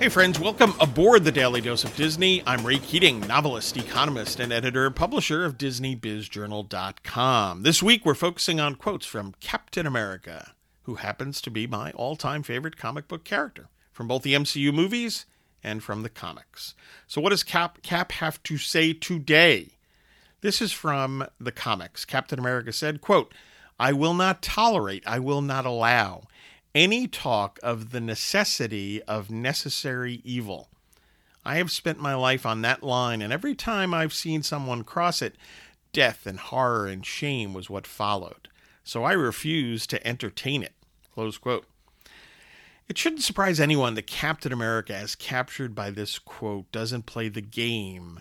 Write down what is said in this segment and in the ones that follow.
Hey, friends, welcome aboard the Daily Dose of Disney. I'm Ray Keating, novelist, economist, and editor publisher of DisneyBizJournal.com. This week, we're focusing on quotes from Captain America, who happens to be my all time favorite comic book character from both the MCU movies and from the comics. So, what does Cap, Cap have to say today? This is from the comics. Captain America said, quote, I will not tolerate, I will not allow any talk of the necessity of necessary evil. I have spent my life on that line, and every time I've seen someone cross it, death and horror and shame was what followed. So I refuse to entertain it. Close quote. It shouldn't surprise anyone that Captain America, as captured by this quote, doesn't play the game,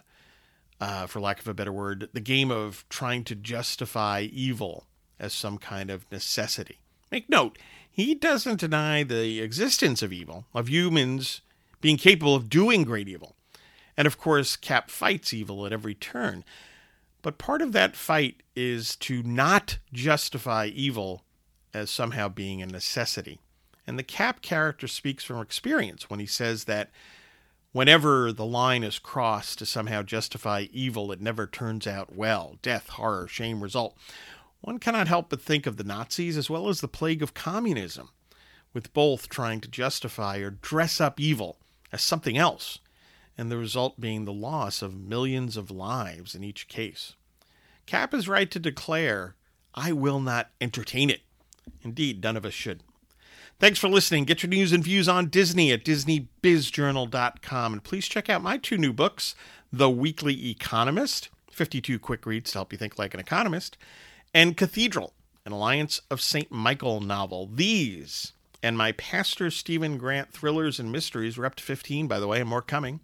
uh, for lack of a better word, the game of trying to justify evil as some kind of necessity. Make note, he doesn't deny the existence of evil, of humans being capable of doing great evil. And of course, Cap fights evil at every turn. But part of that fight is to not justify evil as somehow being a necessity. And the Cap character speaks from experience when he says that whenever the line is crossed to somehow justify evil, it never turns out well. Death, horror, shame result. One cannot help but think of the Nazis as well as the plague of communism, with both trying to justify or dress up evil as something else, and the result being the loss of millions of lives in each case. Cap is right to declare, I will not entertain it. Indeed, none of us should. Thanks for listening. Get your news and views on Disney at DisneyBizJournal.com. And please check out my two new books The Weekly Economist, 52 quick reads to help you think like an economist, and Cathedral, an Alliance of St. Michael novel. These and my Pastor Stephen Grant thrillers and mysteries, we're up to 15, by the way, and more coming,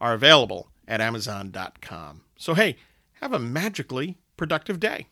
are available at Amazon.com. So, hey, have a magically productive day.